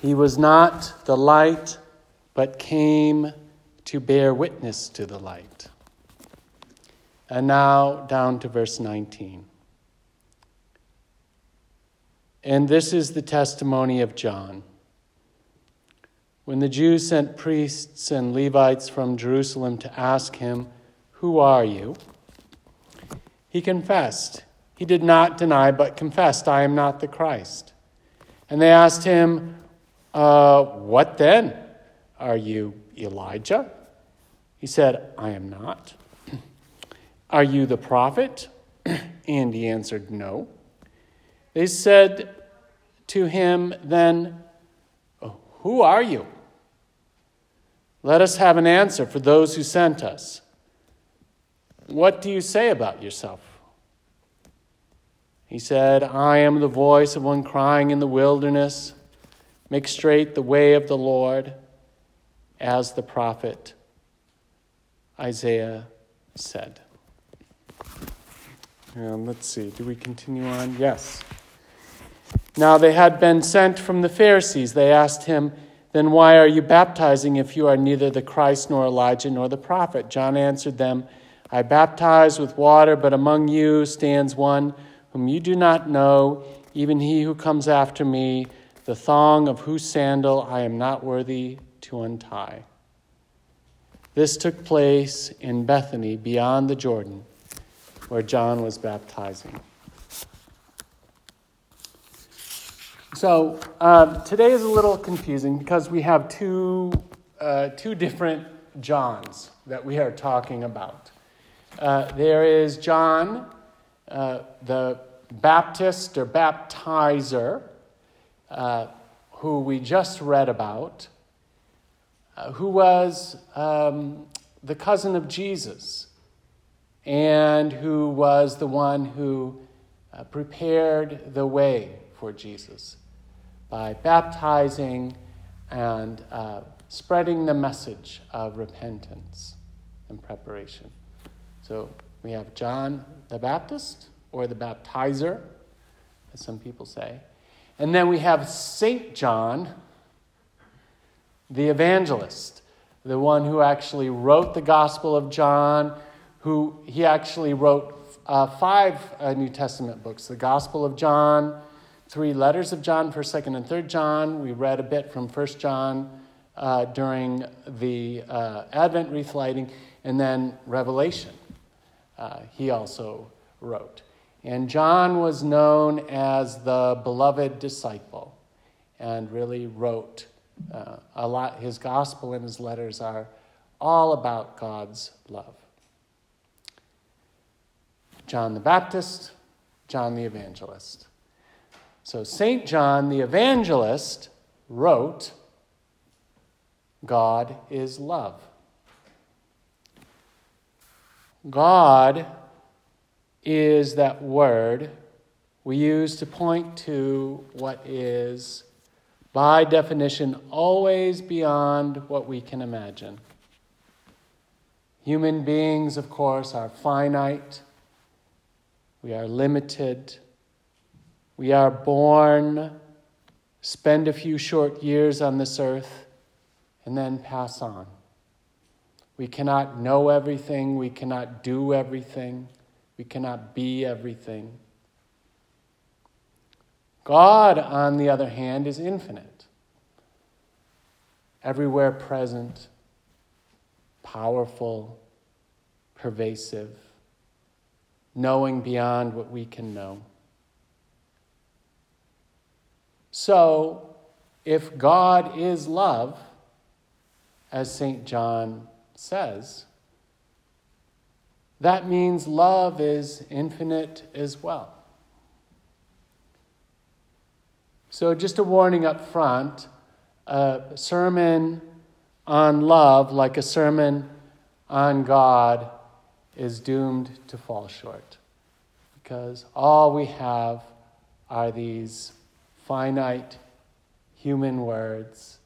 He was not the light, but came to bear witness to the light. And now down to verse 19. And this is the testimony of John. When the Jews sent priests and Levites from Jerusalem to ask him, Who are you? He confessed. He did not deny, but confessed, I am not the Christ. And they asked him, uh, What then? Are you Elijah? He said, I am not. Are you the prophet? And he answered, No. They said to him, Then, who are you? Let us have an answer for those who sent us. What do you say about yourself? He said, I am the voice of one crying in the wilderness, make straight the way of the Lord, as the prophet Isaiah said. And let's see, do we continue on? Yes. Now they had been sent from the Pharisees. They asked him, Then why are you baptizing if you are neither the Christ nor Elijah nor the prophet? John answered them, I baptize with water, but among you stands one whom you do not know, even he who comes after me, the thong of whose sandal I am not worthy to untie. This took place in Bethany beyond the Jordan, where John was baptizing. So uh, today is a little confusing because we have two, uh, two different Johns that we are talking about. Uh, there is John, uh, the Baptist or baptizer, uh, who we just read about, uh, who was um, the cousin of Jesus and who was the one who uh, prepared the way for Jesus by baptizing and uh, spreading the message of repentance and preparation. So we have John the Baptist, or the baptizer, as some people say. And then we have St. John, the evangelist, the one who actually wrote the Gospel of John, who he actually wrote uh, five uh, New Testament books the Gospel of John, three letters of John, 1st, 2nd, and 3rd John. We read a bit from 1st John uh, during the uh, Advent wreath lighting, and then Revelation. Uh, he also wrote. And John was known as the beloved disciple and really wrote uh, a lot. His gospel and his letters are all about God's love. John the Baptist, John the Evangelist. So, St. John the Evangelist wrote, God is love. God is that word we use to point to what is, by definition, always beyond what we can imagine. Human beings, of course, are finite, we are limited, we are born, spend a few short years on this earth, and then pass on. We cannot know everything, we cannot do everything. We cannot be everything. God, on the other hand, is infinite, everywhere present, powerful, pervasive, knowing beyond what we can know. So, if God is love, as St. John says, that means love is infinite as well. So, just a warning up front a sermon on love, like a sermon on God, is doomed to fall short. Because all we have are these finite human words,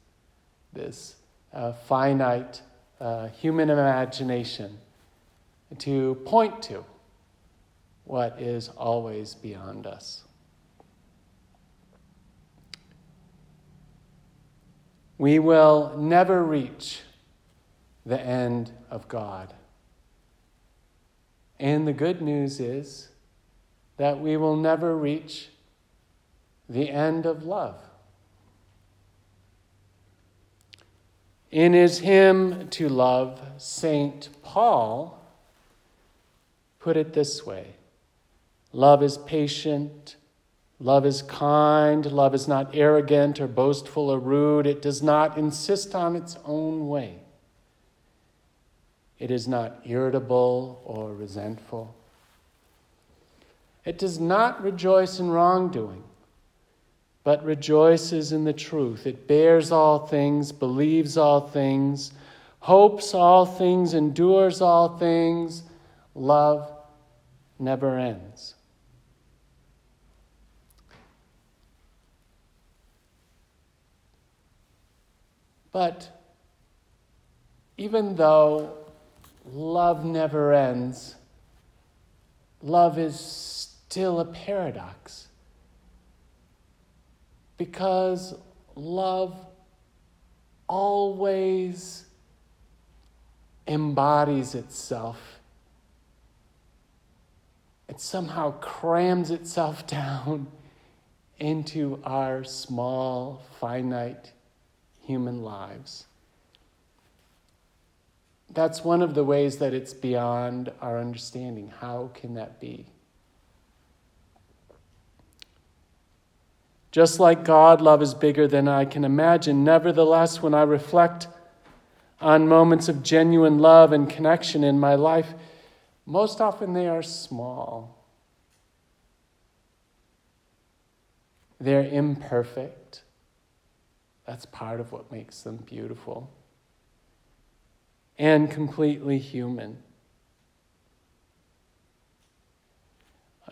this uh, finite uh, human imagination to point to what is always beyond us. we will never reach the end of God. And the good news is that we will never reach the end of love. In his hymn to love, St. Paul put it this way Love is patient, love is kind, love is not arrogant or boastful or rude, it does not insist on its own way. It is not irritable or resentful. It does not rejoice in wrongdoing, but rejoices in the truth. It bears all things, believes all things, hopes all things, endures all things. Love never ends. But even though love never ends, love is still a paradox. Because love always embodies itself. It somehow crams itself down into our small, finite human lives. That's one of the ways that it's beyond our understanding. How can that be? Just like God, love is bigger than I can imagine. Nevertheless, when I reflect on moments of genuine love and connection in my life, most often they are small. They're imperfect. That's part of what makes them beautiful and completely human.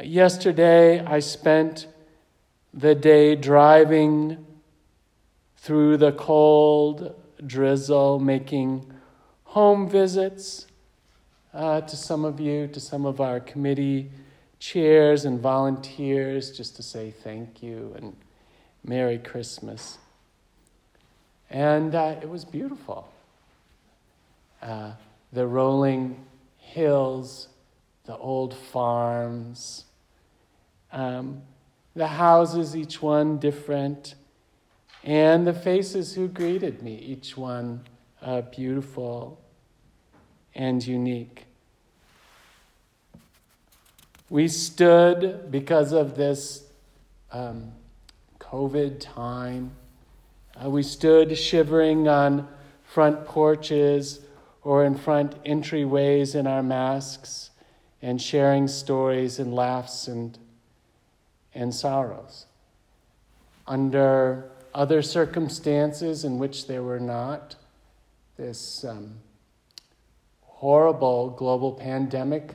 Yesterday, I spent the day driving through the cold drizzle, making home visits uh, to some of you, to some of our committee chairs and volunteers, just to say thank you and Merry Christmas. And uh, it was beautiful. Uh, the rolling hills, the old farms, um, the houses, each one different, and the faces who greeted me, each one uh, beautiful and unique. We stood because of this um, COVID time. Uh, we stood shivering on front porches or in front entryways in our masks and sharing stories and laughs and and sorrows. Under other circumstances in which there were not this um, horrible global pandemic,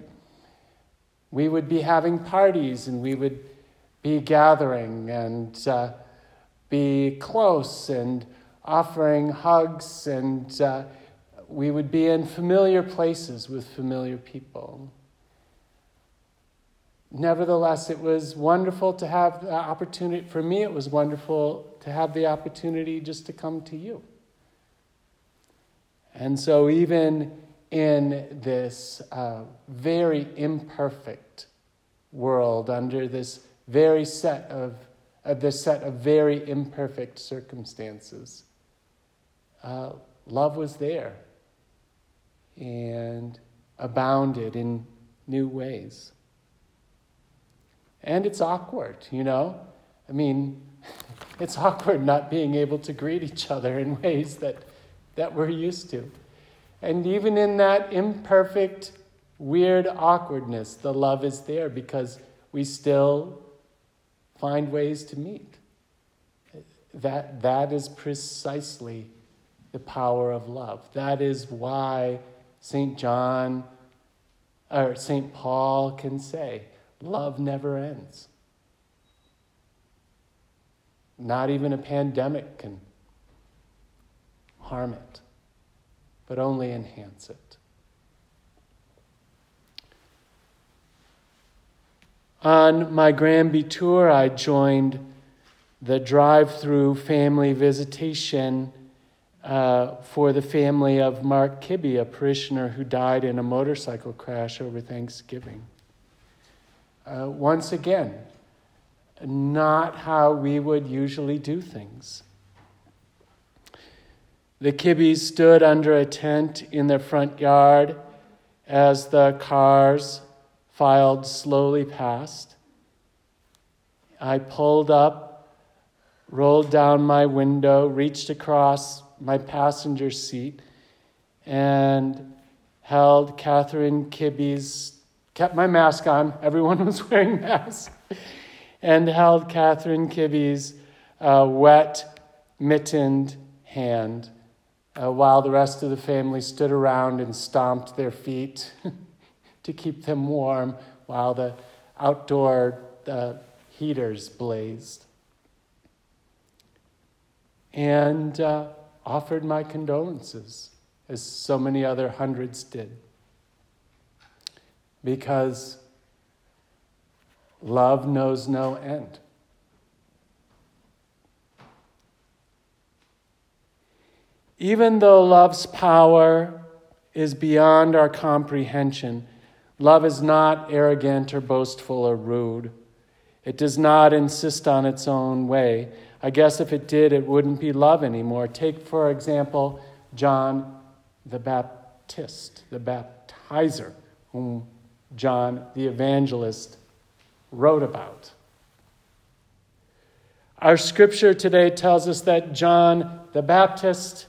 we would be having parties and we would be gathering and uh, be close and offering hugs and uh, we would be in familiar places with familiar people. Nevertheless, it was wonderful to have the opportunity, for me, it was wonderful to have the opportunity just to come to you. And so, even in this uh, very imperfect world, under this very set of, of this set of very imperfect circumstances, uh, love was there and abounded in new ways. And it's awkward, you know? I mean, it's awkward not being able to greet each other in ways that, that we're used to. And even in that imperfect, weird awkwardness, the love is there because we still find ways to meet. That, that is precisely the power of love. That is why St. John or St. Paul can say, Love never ends. Not even a pandemic can harm it, but only enhance it. On my Granby tour, I joined the drive through family visitation uh, for the family of Mark Kibbe, a parishioner who died in a motorcycle crash over Thanksgiving. Uh, once again, not how we would usually do things. The Kibbes stood under a tent in their front yard as the cars filed slowly past. I pulled up, rolled down my window, reached across my passenger seat, and held Catherine Kibbe's, kept my mask on, everyone was wearing masks, and held Catherine Kibbe's uh, wet, mittened hand uh, while the rest of the family stood around and stomped their feet to keep them warm while the outdoor uh, heaters blazed. And uh, offered my condolences, as so many other hundreds did. Because love knows no end. Even though love's power is beyond our comprehension, love is not arrogant or boastful or rude. It does not insist on its own way. I guess if it did, it wouldn't be love anymore. Take, for example, John the Baptist, the baptizer, whom John the evangelist wrote about. Our scripture today tells us that John the Baptist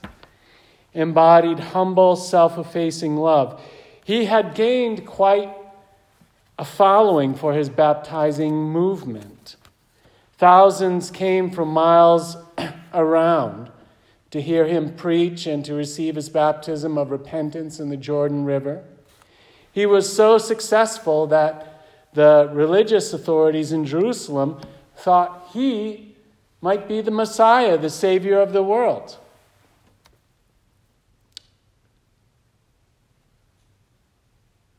embodied humble, self effacing love. He had gained quite a following for his baptizing movement. Thousands came from miles around to hear him preach and to receive his baptism of repentance in the Jordan River. He was so successful that the religious authorities in Jerusalem thought he might be the Messiah, the Savior of the world.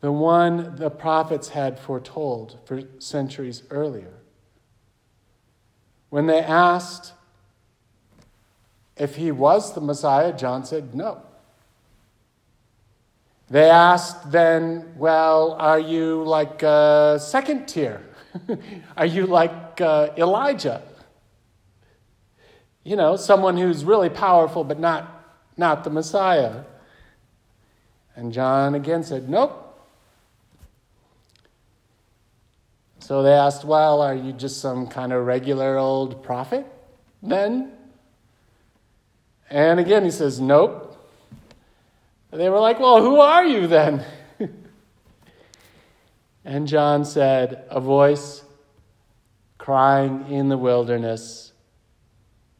The one the prophets had foretold for centuries earlier. When they asked if he was the Messiah, John said no. They asked then, well, are you like a second tier? are you like uh, Elijah? You know, someone who's really powerful but not, not the Messiah. And John again said, nope. So they asked, Well, are you just some kind of regular old prophet then? And again, he says, Nope. they were like, Well, who are you then? and John said, A voice crying in the wilderness,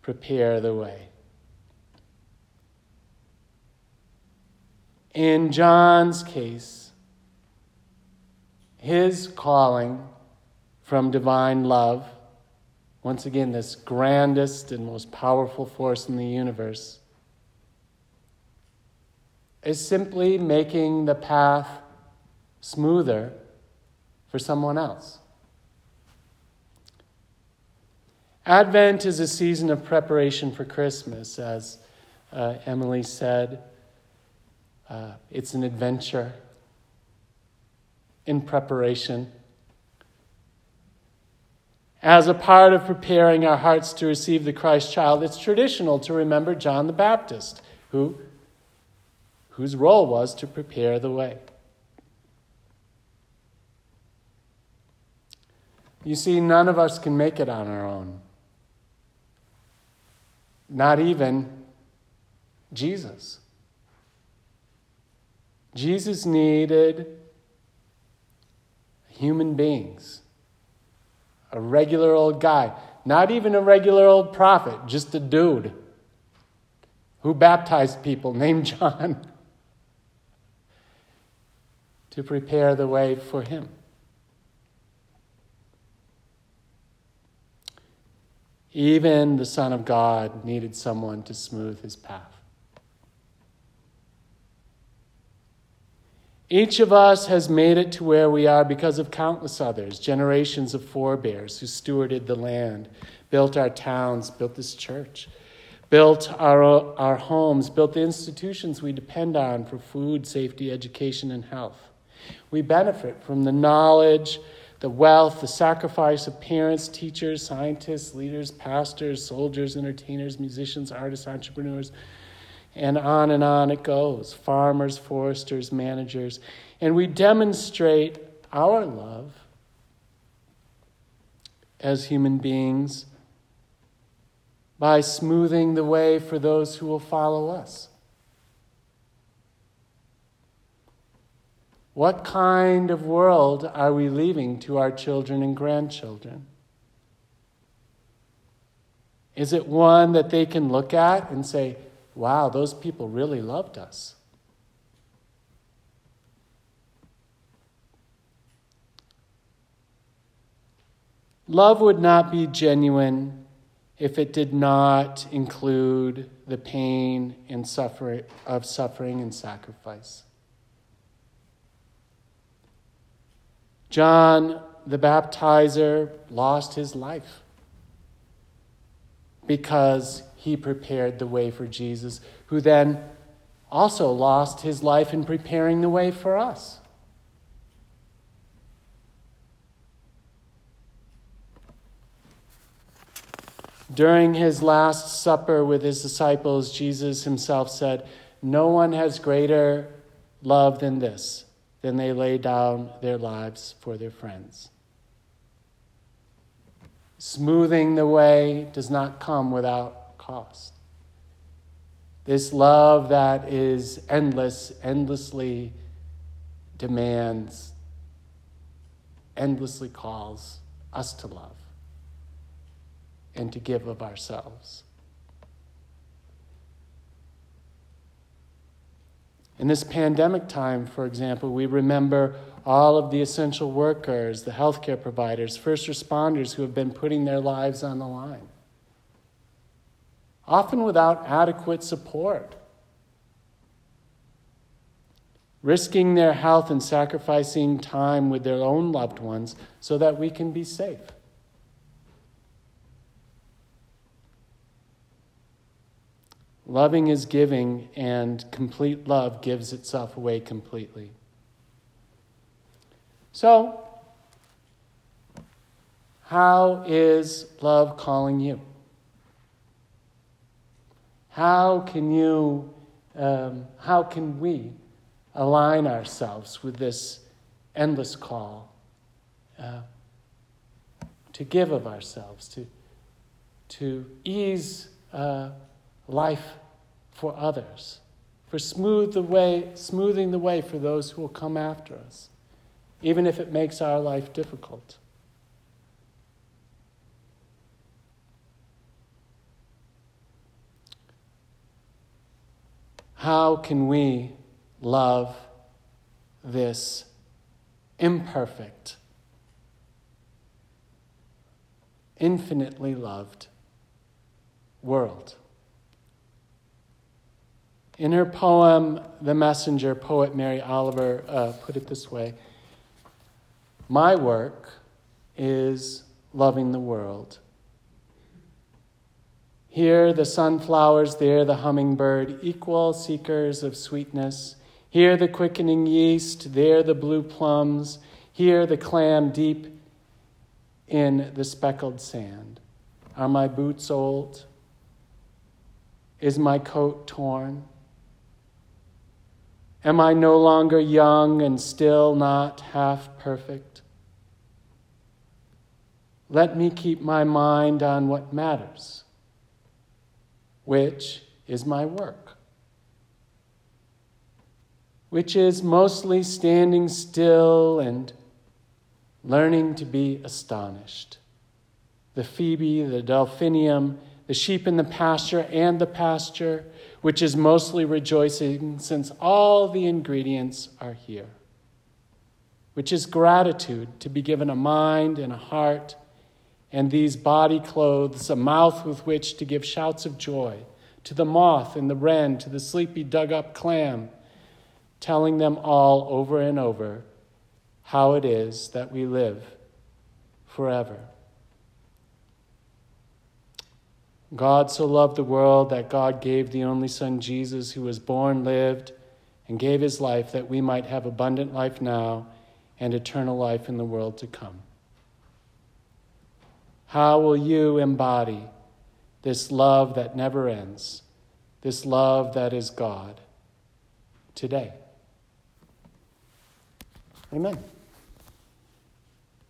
Prepare the way. In John's case, his calling from divine love, once again, this grandest and most powerful force in the universe, is simply making the path smoother for someone else. Advent is a season of preparation for Christmas, as uh, Emily said. Uh, it's an adventure in preparation as a part of preparing our hearts to receive the Christ child, it's traditional to remember John the Baptist, who, whose role was to prepare the way. You see, none of us can make it on our own. Not even Jesus. Jesus needed human beings a regular old guy, not even a regular old prophet, just a dude who baptized people named John to prepare the way for him. Even the Son of God needed someone to smooth his path. Each of us has made it to where we are because of countless others, generations of forebears who stewarded the land, built our towns, built this church. built our, our homes, built the institutions we depend on for food, safety, education, and health. We benefit from the knowledge, the wealth, the sacrifice of parents, teachers, scientists, leaders, pastors, soldiers, entertainers, musicians, artists, entrepreneurs, and on and on it goes farmers, foresters, managers. And we demonstrate our love as human beings by smoothing the way for those who will follow us. What kind of world are we leaving to our children and grandchildren? Is it one that they can look at and say, wow, those people really loved us? Love would not be genuine if it did not include the pain and suffering of suffering and sacrifice. John the baptizer lost his life because he prepared the way for Jesus, who then also lost his life in preparing the way for us. During his Last Supper with his disciples, Jesus himself said, No one has greater love than this, than they lay down their lives for their friends. Smoothing the way does not come without cost. This love that is endless, endlessly demands, endlessly calls us to love and to give of ourselves. In this pandemic time, for example, we remember all of the essential workers, the healthcare providers, first responders who have been putting their lives on the line, often without adequate support, risking their health and sacrificing time with their own loved ones so that we can be safe. Loving is giving, and complete love gives itself away completely. So, how is love calling you? How can you, um, how can we align ourselves with this endless call uh, to give of ourselves, to, to ease uh, life for others, for smooth the way, smoothing the way for those who will come after us, even if it makes our life difficult. How can we love this imperfect, infinitely loved world? In her poem, The Messenger, poet Mary Oliver uh, put it this way My work is loving the world. Here the sunflowers, there the hummingbird, equal seekers of sweetness. Here the quickening yeast, there the blue plums. Here the clam deep in the speckled sand. Are my boots old? Is my coat torn? Am I no longer young and still not half perfect? Let me keep my mind on what matters, which is my work, which is mostly standing still and learning to be astonished. The Phoebe, the delphinium, the sheep in the pasture and the pasture which is mostly rejoicing since all the ingredients are here, which is gratitude to be given a mind and a heart and these body clothes, a mouth with which to give shouts of joy to the moth and the wren, to the sleepy dug up clam, telling them all over and over how it is that we live forever. God so loved the world that God gave the only Son, Jesus, who was born, lived, and gave his life that we might have abundant life now and eternal life in the world to come. How will you embody this love that never ends, this love that is God today? Amen.